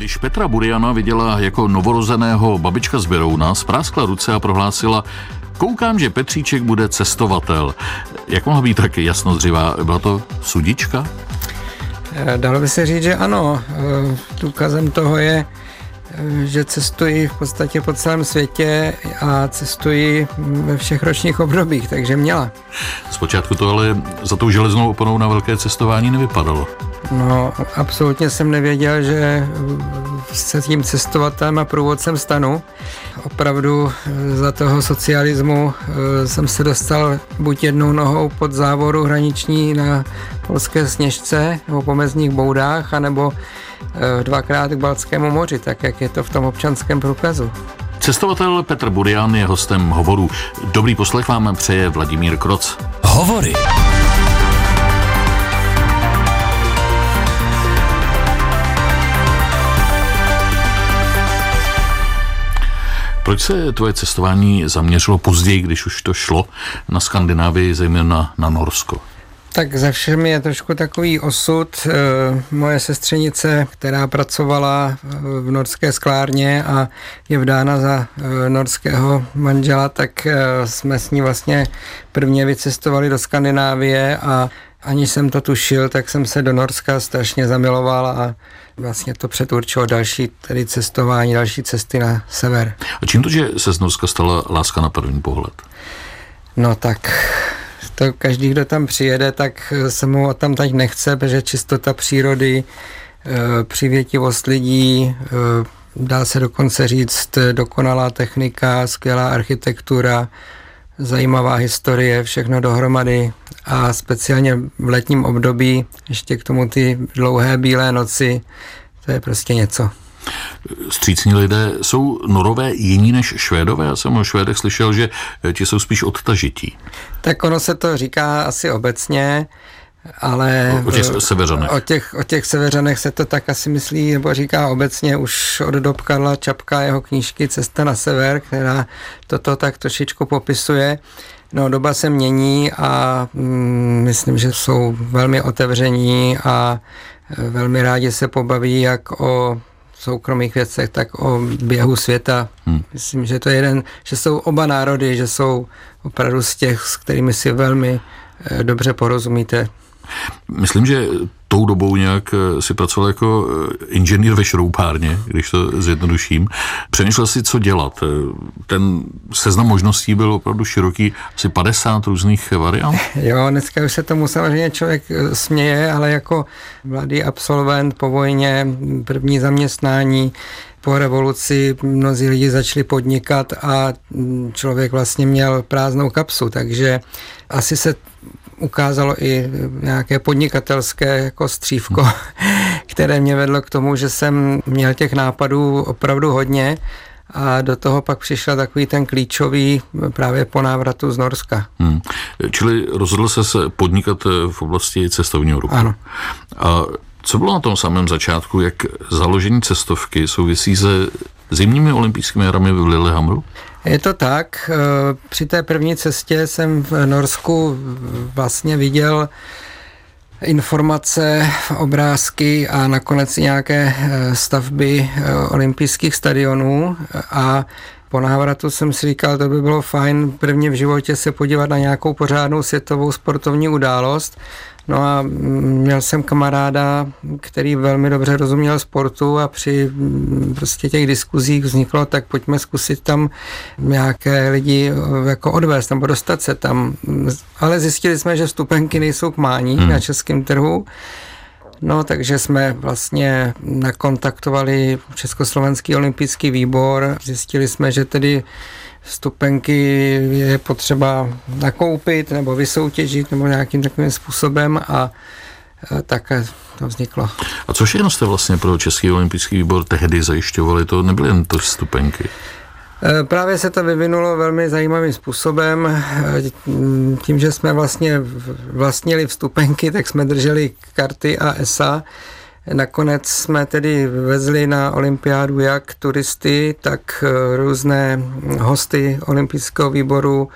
Když Petra Buriana viděla jako novorozeného babička z Berouna, spráskla ruce a prohlásila, koukám, že Petříček bude cestovatel. Jak mohla být tak jasnozřivá? Byla to sudička? Eh, dalo by se říct, že ano. Eh, důkazem toho je, eh, že cestuji v podstatě po celém světě a cestuji ve všech ročních obdobích, takže měla. Zpočátku to ale za tou železnou oponou na velké cestování nevypadalo. No, absolutně jsem nevěděl, že se tím cestovatelem a průvodcem stanu. Opravdu za toho socialismu jsem se dostal buď jednou nohou pod závoru hraniční na polské sněžce nebo po mezních boudách, anebo eh, dvakrát k Baltskému moři, tak jak je to v tom občanském průkazu. Cestovatel Petr Burian je hostem hovoru. Dobrý poslech vám přeje Vladimír Kroc. Hovory. Proč se tvoje cestování zaměřilo později, když už to šlo na Skandinávii, zejména na Norsko? Tak ze všemi je trošku takový osud. Eh, moje sestřenice, která pracovala eh, v norské sklárně a je vdána za eh, norského manžela, tak jsme s ní vlastně prvně vycestovali do Skandinávie a ani jsem to tušil, tak jsem se do Norska strašně zamiloval a vlastně to předurčilo další tedy cestování, další cesty na sever. A čím to, že se z Norska stala láska na první pohled? No tak to každý, kdo tam přijede, tak se mu tam teď nechce, protože čistota přírody, eh, přivětivost lidí, eh, dá se dokonce říct dokonalá technika, skvělá architektura, zajímavá historie, všechno dohromady a speciálně v letním období ještě k tomu ty dlouhé bílé noci, to je prostě něco. Střícní lidé jsou norové jiní než švédové? Já jsem o švédech slyšel, že ti jsou spíš odtažití. Tak ono se to říká asi obecně, ale o, o těch severanech. O těch, o těch severanech se to tak asi myslí, nebo říká obecně už od dob Karla Čapka jeho knížky Cesta na sever, která toto tak trošičku popisuje. No, doba se mění a mm, myslím, že jsou velmi otevření a e, velmi rádi se pobaví jak o soukromých věcech, tak o běhu světa. Hmm. Myslím, že to je jeden, že jsou oba národy, že jsou opravdu z těch, s kterými si velmi e, dobře porozumíte. Myslím, že tou dobou nějak eh, si pracoval jako eh, inženýr ve šroubárně, když to zjednoduším. Přemýšlel si, co dělat. Eh, ten seznam možností byl opravdu široký, asi 50 různých variant. Jo, dneska už se tomu samozřejmě člověk směje, ale jako mladý absolvent po vojně, první zaměstnání, po revoluci mnozí lidi začali podnikat a mm, člověk vlastně měl prázdnou kapsu, takže asi se ukázalo i nějaké podnikatelské jako střívko, které mě vedlo k tomu, že jsem měl těch nápadů opravdu hodně a do toho pak přišel takový ten klíčový právě po návratu z Norska. Hmm. Čili rozhodl se se podnikat v oblasti cestovního ruchu. Ano. A co bylo na tom samém začátku, jak založení cestovky souvisí se zimními olympijskými hrami v Lillehammeru? Je to tak. Eh, při té první cestě jsem v Norsku vlastně viděl informace, obrázky a nakonec nějaké eh, stavby eh, olympijských stadionů a po návratu jsem si říkal, to by bylo fajn prvně v životě se podívat na nějakou pořádnou světovou sportovní událost No a měl jsem kamaráda, který velmi dobře rozuměl sportu a při mm, prostě těch diskuzích vzniklo, tak pojďme zkusit tam nějaké lidi eh, jako odvést nebo dostat se tam. Ale zjistili jsme, že vstupenky nejsou k mání hmm. na českém trhu. No, takže jsme vlastně nakontaktovali Československý olympijský výbor. Zjistili jsme, že tedy Stupenky je potřeba nakoupit nebo vysoutěžit nebo nějakým takovým způsobem a tak to vzniklo. A co všechno jste vlastně pro Český olympijský výbor tehdy zajišťovali? To nebyly jen to stupenky. E, právě se to vyvinulo velmi zajímavým způsobem. E, tím, že jsme vlastně vlastnili vstupenky, tak jsme drželi karty a ESA, Nakonec jsme tedy vezli na olympiádu jak turisty, tak eh, různé hosty olympijského výboru,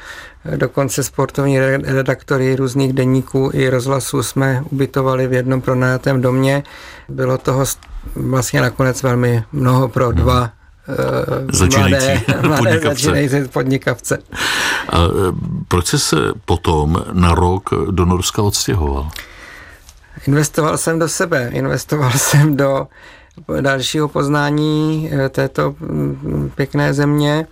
eh, dokonce sportovní redaktory různých denníků i rozhlasů jsme ubytovali v jednom pronajatém domě. Bylo toho vlastně nakonec velmi mnoho pro hmm. dva začínající mladé, mladé začínající podnikavce. A proč jsi se potom na rok do Norska odstěhoval? Investoval jsem do sebe, investoval jsem do dalšího poznání této mm, pěkné země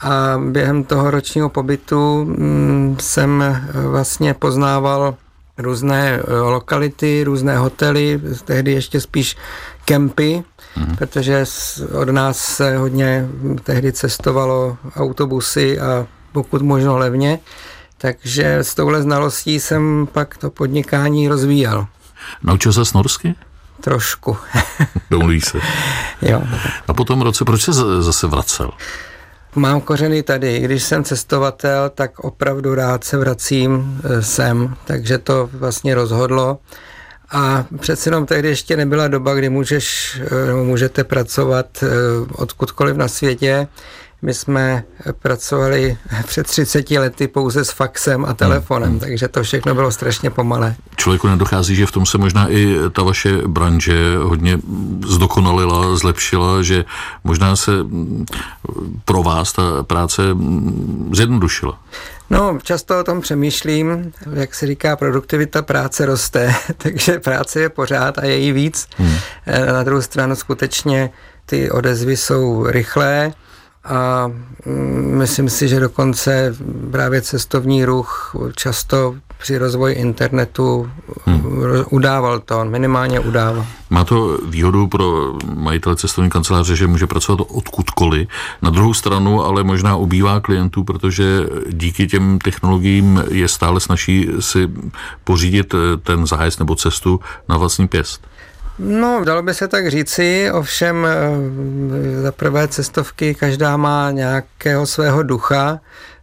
a během toho ročního pobytu mm, jsem vlastně poznával různé eh, lokality, různé hotely, tehdy ještě spíš kempy, mm-hmm. protože od nás se hodně tehdy cestovalo autobusy a pokud možno levně. Takže s touhle znalostí jsem pak to podnikání rozvíjel. Naučil se norsky? Trošku. Domluví se. jo. A po tom roce proč se zase vracel? Mám kořeny tady. Když jsem cestovatel, tak opravdu rád se vracím e, sem, takže to vlastně rozhodlo. A přece jenom tehdy ještě nebyla doba, kdy můžeš, e, můžete pracovat e, odkudkoliv na světě. My jsme pracovali před 30 lety pouze s faxem a telefonem, hmm. takže to všechno bylo strašně pomalé. Člověku nedochází, že v tom se možná i ta vaše branže hodně zdokonalila, zlepšila, že možná se pro vás ta práce zjednodušila. No, často o tom přemýšlím, jak se říká, produktivita práce roste, takže práce je pořád a je jí víc. Hmm. Na druhou stranu skutečně ty odezvy jsou rychlé, a mm, myslím si, že dokonce právě cestovní ruch často při rozvoji internetu hmm. udával to, minimálně udával. Má to výhodu pro majitele cestovní kanceláře, že může pracovat odkudkoliv. Na druhou stranu ale možná ubývá klientů, protože díky těm technologiím je stále snaží si pořídit ten zájezd nebo cestu na vlastní pěst. No, dalo by se tak říci, ovšem eh, za prvé cestovky každá má nějakého svého ducha.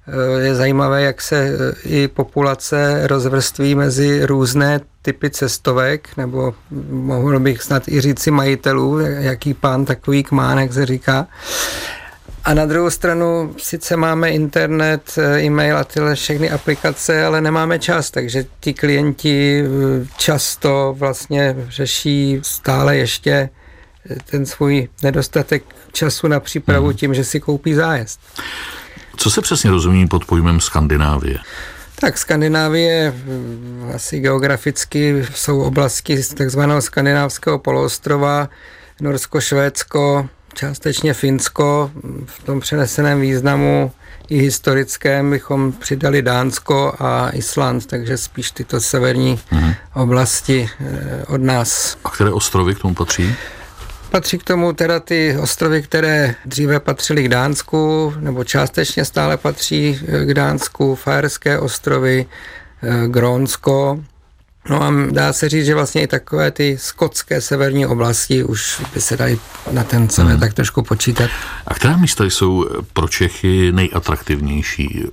Eh, je zajímavé, jak se eh, i populace rozvrství mezi různé typy cestovek, nebo mohl bych snad i říci majitelů, jaký pán takový kmán, jak se říká. A na druhou stranu sice máme internet, eh, e-mail a tyhle všechny aplikace, ale nemáme čas, takže ti klienti eh, často vlastně řeší stále ještě eh, ten svůj nedostatek času na přípravu hmm. tím, že si koupí zájezd. Co se přesně rozumí pod pojmem Skandinávie? Tak Skandinávie asi geograficky jsou oblasti z takzvaného skandinávského poloostrova, Norsko, Švédsko, částečně Finsko, v tom přeneseném významu i historickém bychom přidali Dánsko a Island, takže spíš tyto severní mm-hmm. oblasti eh, od nás. A které ostrovy k tomu patří? Patří k tomu teda ty ostrovy, které dříve patřily k Dánsku, nebo částečně stále patří eh, k Dánsku, Fajerské ostrovy, eh, Grónsko, No a dá se říct, že vlastně i takové ty skotské severní oblasti už by se daly na ten sever hmm. tak trošku počítat. A která místa jsou pro Čechy nejatraktivnější?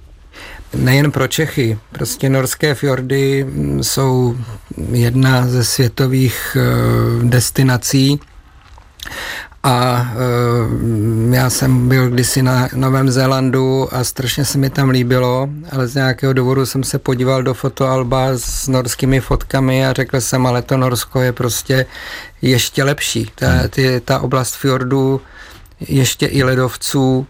Nejen pro Čechy, prostě norské fjordy jsou jedna ze světových eh, destinací a e, já jsem byl kdysi na Novém Zélandu a strašně se mi tam líbilo, ale z nějakého důvodu jsem se podíval do fotoalba s norskými fotkami a řekl jsem, ale to Norsko je prostě ještě lepší. Ta, hmm. ty, ta oblast fjordů, ještě i ledovců,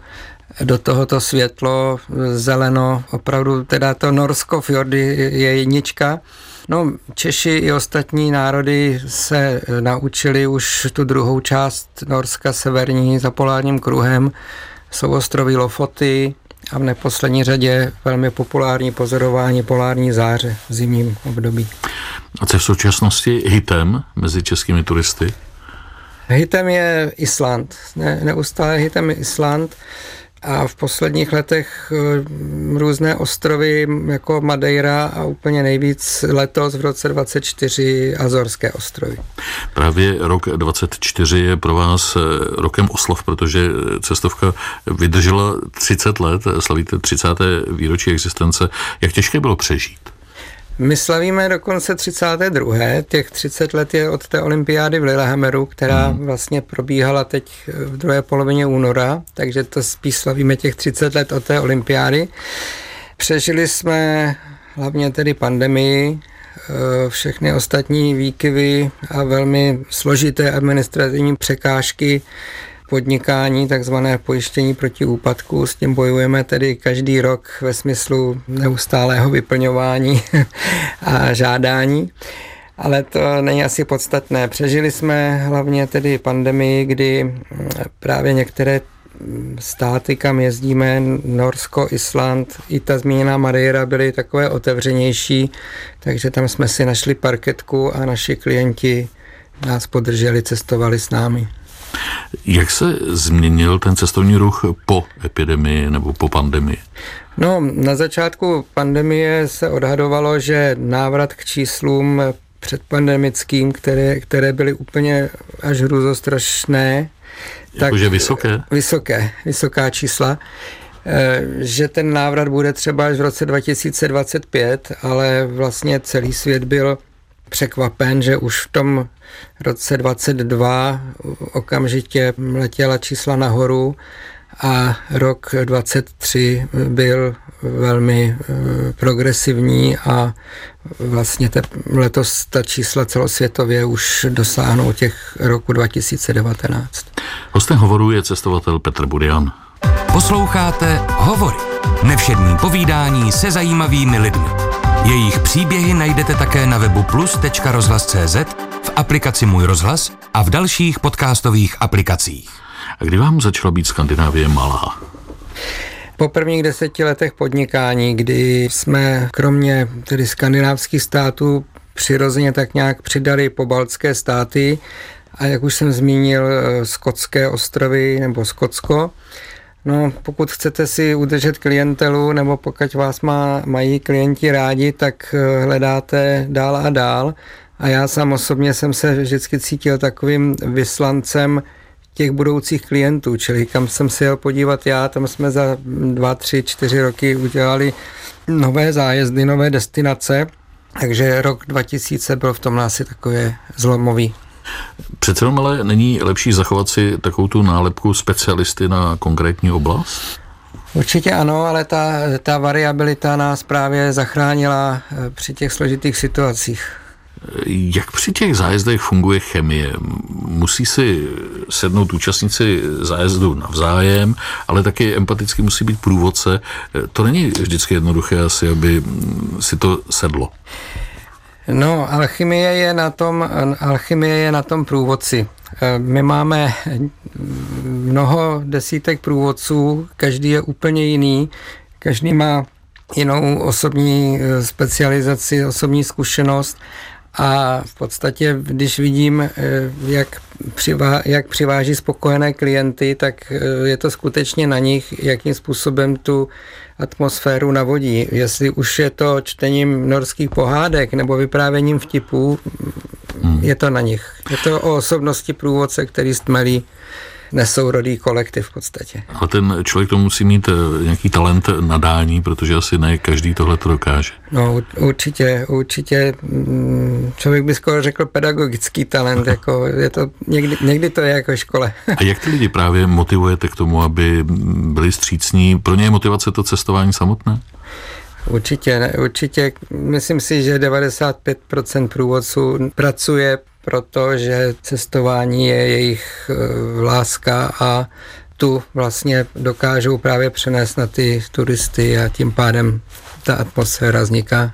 do tohoto světlo, zeleno, opravdu teda to Norsko fjordy je jednička. No, Češi i ostatní národy se eh, naučili už tu druhou část Norska severní za polárním kruhem. Jsou ostrovy Lofoty a v neposlední řadě velmi populární pozorování polární záře v zimním období. A co v současnosti hitem mezi českými turisty? Hitem je Island. Ne, neustále hitem je Island a v posledních letech eh, různé ostrovy jako Madeira a úplně nejvíc letos v roce 24 Azorské ostrovy. Právě rok 24 je pro vás eh, rokem oslav, protože cestovka vydržela 30 let, slavíte 30. výročí existence. Jak těžké bylo přežít? My slavíme dokonce 32. Těch 30 let je od té olympiády v Lillehammeru, která mm. vlastně probíhala teď v druhé polovině února, takže to spíš slavíme těch 30 let od té olympiády. Přežili jsme hlavně tedy pandemii, všechny ostatní výkyvy a velmi složité administrativní překážky podnikání, takzvané pojištění proti úpadku. S tím bojujeme tedy každý rok ve smyslu neustálého vyplňování a žádání. Ale to není asi podstatné. Přežili jsme hlavně tedy pandemii, kdy právě některé státy, kam jezdíme, Norsko, Island, i ta zmíněná Madeira byly takové otevřenější, takže tam jsme si našli parketku a naši klienti nás podrželi, cestovali s námi. Jak se změnil ten cestovní ruch po epidemii nebo po pandemii? No, na začátku pandemie se odhadovalo, že návrat k číslům předpandemickým, které, které byly úplně až hruzostrašné. Jakože vysoké? Vysoké, vysoká čísla eh, že ten návrat bude třeba až v roce 2025, ale vlastně celý svět byl překvapen, že už v tom roce 22 okamžitě letěla čísla nahoru a rok 23 byl velmi eh, progresivní a vlastně te, letos ta čísla celosvětově už dosáhnou těch roku 2019. Hostem hovoru je cestovatel Petr Budian. Posloucháte Hovory. Nevšední povídání se zajímavými lidmi. Jejich příběhy najdete také na webu plus.rozhlas.cz, v aplikaci Můj rozhlas a v dalších podcastových aplikacích. A kdy vám začala být Skandinávie malá? Po prvních deseti letech podnikání, kdy jsme kromě tedy skandinávských států přirozeně tak nějak přidali pobaltské státy a jak už jsem zmínil, eh, skotské ostrovy nebo Skotsko, No, pokud chcete si udržet klientelu, nebo pokud vás má, mají klienti rádi, tak eh, hledáte dál a dál. A já sám osobně jsem se vždycky cítil takovým vyslancem těch budoucích klientů, čili kam jsem si jel podívat já, tam jsme za dva, tři, čtyři roky udělali nové zájezdy, nové destinace, takže rok 2000 byl v tom asi takový zlomový. Přece jenom ale není lepší zachovat si takovou tu nálepku specialisty na konkrétní oblast? Určitě ano, ale ta, ta variabilita nás právě zachránila eh, při těch složitých situacích. Jak při těch zájezdech funguje chemie? Musí si sednout účastníci zájezdu navzájem, ale taky empaticky musí být průvodce. To není vždycky jednoduché asi, aby si to sedlo. No, alchymie je na tom, alchymie je na tom průvodci. My máme mnoho desítek průvodců, každý je úplně jiný, každý má jinou osobní specializaci, osobní zkušenost a v podstatě, když vidím, eh, jak, přivá, jak přiváží spokojené klienty, tak eh, je to skutečně na nich, jakým způsobem tu atmosféru navodí. Jestli už je to čtením norských pohádek nebo vyprávěním vtipů, hmm. je to na nich. Je to o osobnosti průvodce, který stmelí nesourodý kolektiv v podstatě. A ten člověk to musí mít eh, nějaký talent nadání, protože asi ne každý tohle to dokáže. No určitě, určitě mm, člověk by skoro řekl pedagogický talent, jako je to, někdy, někdy to je jako škole. A jak ty lidi právě motivujete k tomu, aby byli střícní? Pro ně je motivace to cestování samotné? Určitě, určitě. Myslím si, že 95% průvodců pracuje protože cestování je jejich eh, láska a tu vlastně dokážou právě přenést na ty turisty a tím pádem ta atmosféra vzniká.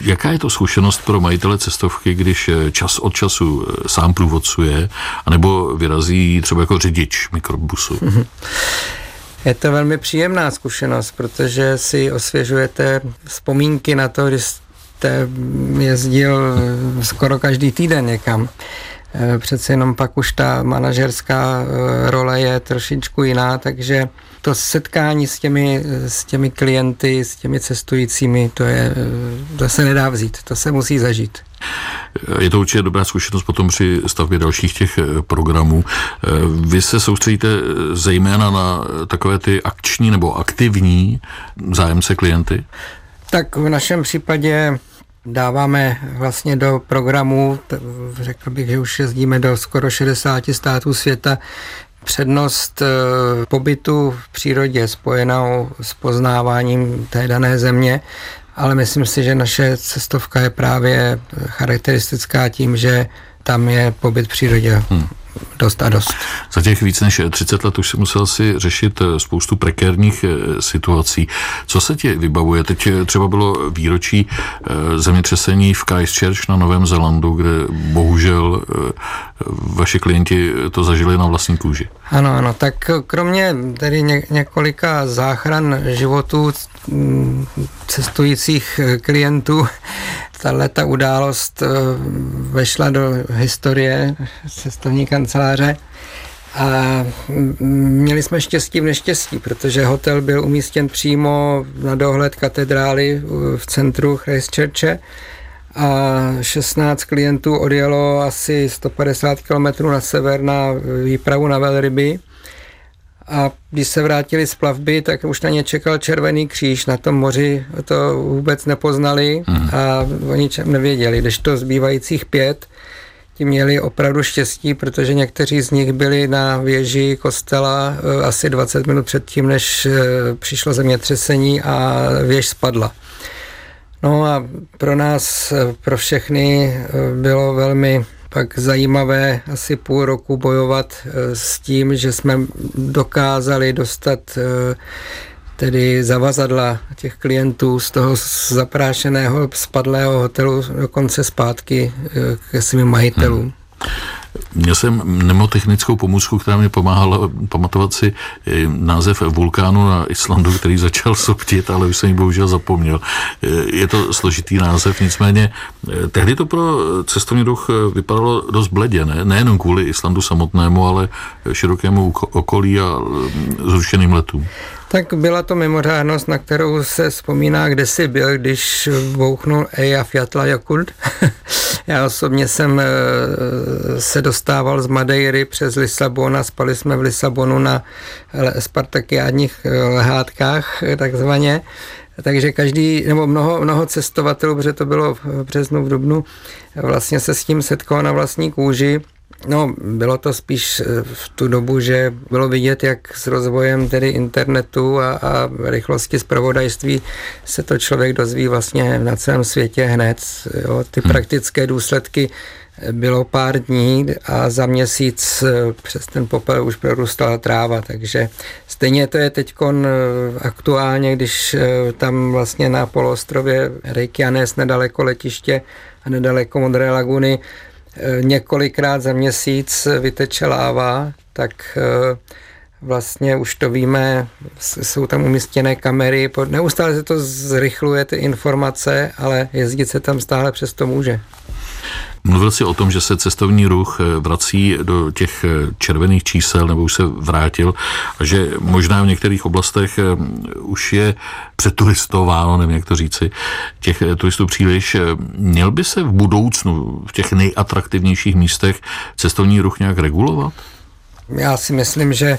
Jaká je to zkušenost pro majitele cestovky, když eh, čas od času eh, sám průvodcuje, anebo vyrazí třeba jako řidič mikrobusu? Je to velmi příjemná zkušenost, protože si osvěžujete vzpomínky na to, když jste jezdil skoro každý týden někam. Eh, přece jenom pak už ta manažerská eh, role je trošičku jiná, takže to setkání s těmi, s těmi klienty, s těmi cestujícími, to, je, eh, to se nedá vzít, to se musí zažít. Je to určitě dobrá zkušenost potom při stavbě dalších těch programů. Vy se soustředíte zejména na takové ty akční nebo aktivní zájemce klienty? Tak v našem případě dáváme vlastně do programu, řekl bych, že už jezdíme do skoro 60 států světa, přednost eh, pobytu v přírodě spojenou s poznáváním té dané země ale myslím si, že naše cestovka je právě charakteristická tím, že tam je pobyt v přírodě. Hmm dost a dost. Za těch víc než 30 let už si musel si řešit eh, spoustu prekérních eh, situací. Co se ti vybavuje? Teď eh, třeba bylo výročí zemětřesení v Christchurch na Novém Zelandu, kde bohužel vaši klienti to zažili na vlastní kůži. Ano, ano, tak kromě tedy ně, několika záchran životů mm, cestujících klientů, tahle ta událost vešla do historie cestovní kanceláře. A měli jsme štěstí v neštěstí, protože hotel byl umístěn přímo na dohled katedrály v centru Christchurche a 16 klientů odjelo asi 150 km na sever na výpravu na Velryby. A když se vrátili z plavby, tak už na ně čekal Červený kříž. Na tom moři to vůbec nepoznali hmm. a o ničem nevěděli. Když to zbývajících pět ti měli opravdu štěstí, protože někteří z nich byli na věži kostela eh, asi 20 minut předtím, než eh, přišlo zemětřesení a věž spadla. No a pro nás, eh, pro všechny bylo velmi pak zajímavé asi půl roku bojovat s tím, že jsme dokázali dostat tedy zavazadla těch klientů z toho zaprášeného spadlého hotelu dokonce zpátky eh, ke svým majitelům. Hmm. Měl jsem mnemotechnickou pomůcku, která mi pomáhala pamatovat si eh, název vulkánu na Islandu, který začal soptit, ale už jsem ji bohužel zapomněl. Eh, je to složitý název, nicméně tehdy to pro cestovní ruch vypadalo dost bledě, ne? nejenom kvůli Islandu samotnému, ale širokému okolí a zrušeným letům. Tak byla to mimořádnost, na kterou se vzpomíná, kde jsi byl, když bouchnul Eja Fiatla Jakult. Já osobně jsem eh, se dostával z Madeiry přes Lisabon a spali jsme v Lisabonu na spartakiádních eh, lehátkách takzvaně. Takže každý, nebo mnoho, mnoho cestovatelů, protože to bylo v březnu, v dubnu, vlastně se s tím setkalo na vlastní kůži No, bylo to spíš eh, v tu dobu, že bylo vidět, jak s rozvojem tedy internetu a, a rychlosti zpravodajství se to člověk dozví vlastně na celém světě hned. Jo. Ty hmm. praktické důsledky bylo pár dní a za měsíc eh, přes ten popel už prorůstala tráva, takže stejně to je teď eh, aktuálně, když tam vlastně na poloostrově Reykjanes nedaleko letiště a nedaleko Modré laguny Eh, několikrát za měsíc vyteče láva, tak eh, vlastně už to víme, jsou tam umístěné kamery, neustále se to zrychluje ty informace, ale jezdit se tam stále přesto může. Mluvil jsi o tom, že se cestovní ruch eh, vrací do těch červených čísel, nebo už se vrátil, a že možná v některých oblastech už je přeturistováno, nevím jak to říci, těch turistů příliš. Měl by se v budoucnu v těch nejatraktivnějších místech cestovní ruch nějak regulovat? Já si myslím, že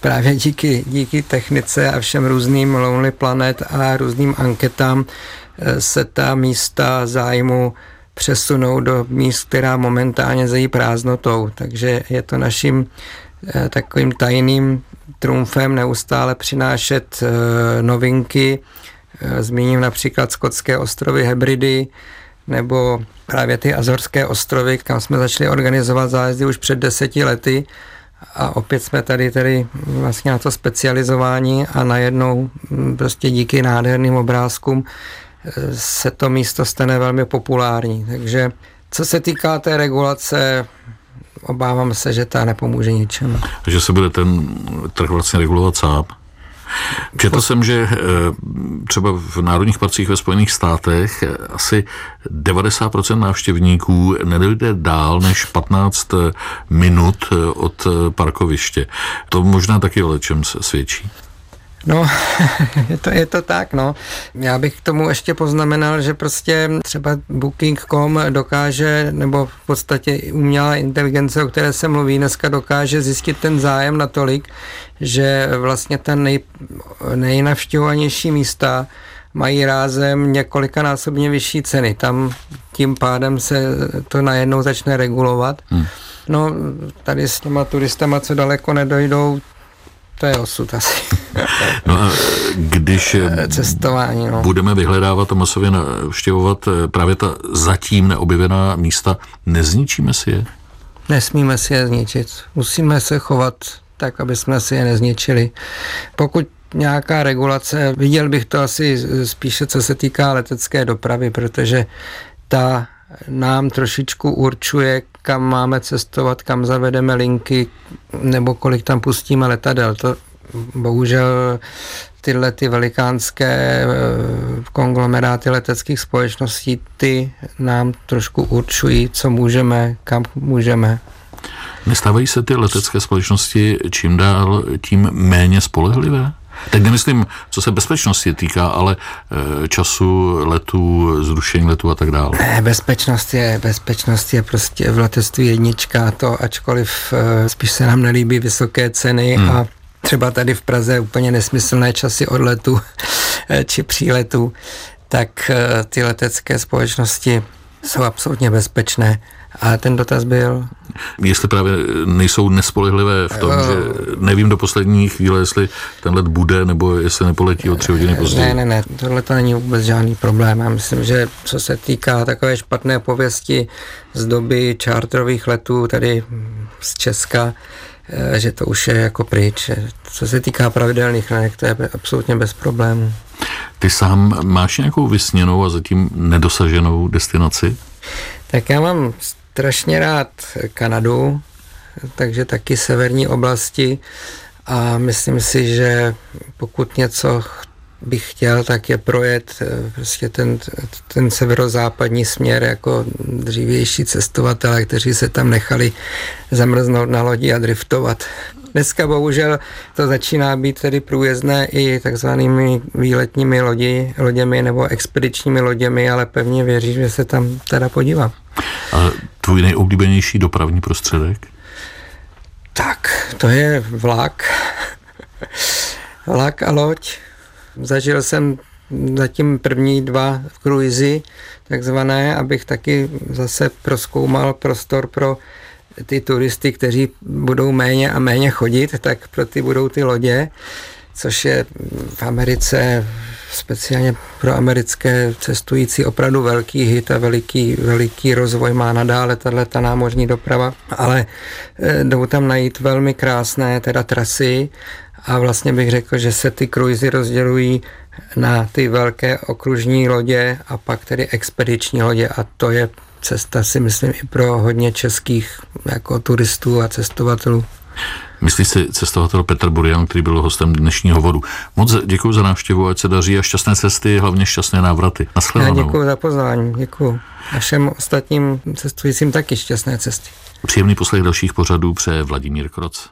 právě díky, díky technice a všem různým Lonely Planet a různým anketám eh, se ta místa zájmu přesunou do míst, která momentálně zejí prázdnotou. Takže je to naším eh, takovým tajným trumfem neustále přinášet eh, novinky. Eh, zmíním například skotské ostrovy Hebridy, nebo právě ty Azorské ostrovy, kam jsme začali organizovat zájezdy už před deseti lety a opět jsme tady tady vlastně na to specializování a najednou hm, prostě díky nádherným obrázkům se to místo stane velmi populární. Takže co se týká té regulace, obávám se, že ta nepomůže ničemu. Že se bude ten trh vlastně regulovat sám? Četl jsem, že eh, třeba v národních parcích ve Spojených státech eh, asi 90% návštěvníků nedojde dál než 15 minut eh, od parkoviště. To možná taky o čem se svědčí. No, je to, je to tak, no. Já bych k tomu ještě poznamenal, že prostě třeba Booking.com dokáže, nebo v podstatě umělá inteligence, o které se mluví dneska, dokáže zjistit ten zájem natolik, že vlastně ten nej, nejnavštěvovanější místa mají rázem několikanásobně vyšší ceny. Tam tím pádem se to najednou začne regulovat. Hmm. No, tady s těma turistama, co daleko nedojdou, to je osud asi. No a když Cestování, no. budeme vyhledávat a masově navštěvovat právě ta zatím neobjevená místa, nezničíme si je? Nesmíme si je zničit. Musíme se chovat tak, aby jsme si je nezničili. Pokud nějaká regulace, viděl bych to asi spíše, co se týká letecké dopravy, protože ta nám trošičku určuje, kam máme cestovat, kam zavedeme linky, nebo kolik tam pustíme letadel. To bohužel tyhle ty velikánské eh, konglomeráty leteckých společností, ty nám trošku určují, co můžeme, kam můžeme. Nestávají se ty letecké společnosti čím dál tím méně spolehlivé? Teď nemyslím, co se bezpečnosti týká, ale eh, času letů, zrušení letů a tak dále. Ne, bezpečnost je, bezpečnost je prostě v letectví jednička, to ačkoliv eh, spíš se nám nelíbí vysoké ceny hmm. a třeba tady v Praze úplně nesmyslné časy odletu eh, či příletu, tak ty letecké společnosti jsou absolutně bezpečné. A ten dotaz byl? Jestli právě nejsou nespolehlivé v tom, uh, že nevím do poslední chvíle, jestli ten let bude, nebo jestli nepoletí o tři hodiny později. Ne, ne, ne, tohle to není vůbec žádný problém. Já myslím, že co se týká takové špatné pověsti z doby čártrových letů tady z Česka, eh, že to už je jako pryč. Co se týká pravidelných linek, to je absolutně bez problémů. Ty sám máš nějakou vysněnou a zatím nedosaženou destinaci? Tak já mám strašně rád Kanadu, takže taky severní oblasti a myslím si, že pokud něco bych chtěl, tak je projet eh, prostě ten, ten severozápadní směr jako dřívější cestovatelé, kteří se tam nechali zamrznout na lodi a driftovat. Dneska bohužel to začíná být tedy průjezdné i takzvanými výletními lodi, loděmi nebo expedičními loděmi, ale pevně věřím, že se tam teda podívám. A tvůj nejoblíbenější dopravní prostředek? Tak, to je vlak. vlak a loď. Zažil jsem zatím první dva kruizy, takzvané, abych taky zase proskoumal prostor pro ty turisty, kteří budou méně a méně chodit, tak pro ty budou ty lodě, což je v Americe speciálně pro americké cestující opravdu velký hit a veliký, veliký rozvoj má nadále tato námořní doprava, ale e, jdou tam najít velmi krásné teda trasy a vlastně bych řekl, že se ty kruizy rozdělují na ty velké okružní lodě a pak tedy expediční lodě a to je cesta si myslím i pro hodně českých jako turistů a cestovatelů. Myslí si cestovatel Petr Burian, který byl hostem dnešního vodu. Moc děkuji za návštěvu, ať se daří a šťastné cesty, hlavně šťastné návraty. Já děkuji za pozvání, děkuji. A všem ostatním cestujícím taky šťastné cesty. Příjemný poslech dalších pořadů přeje Vladimír Kroc.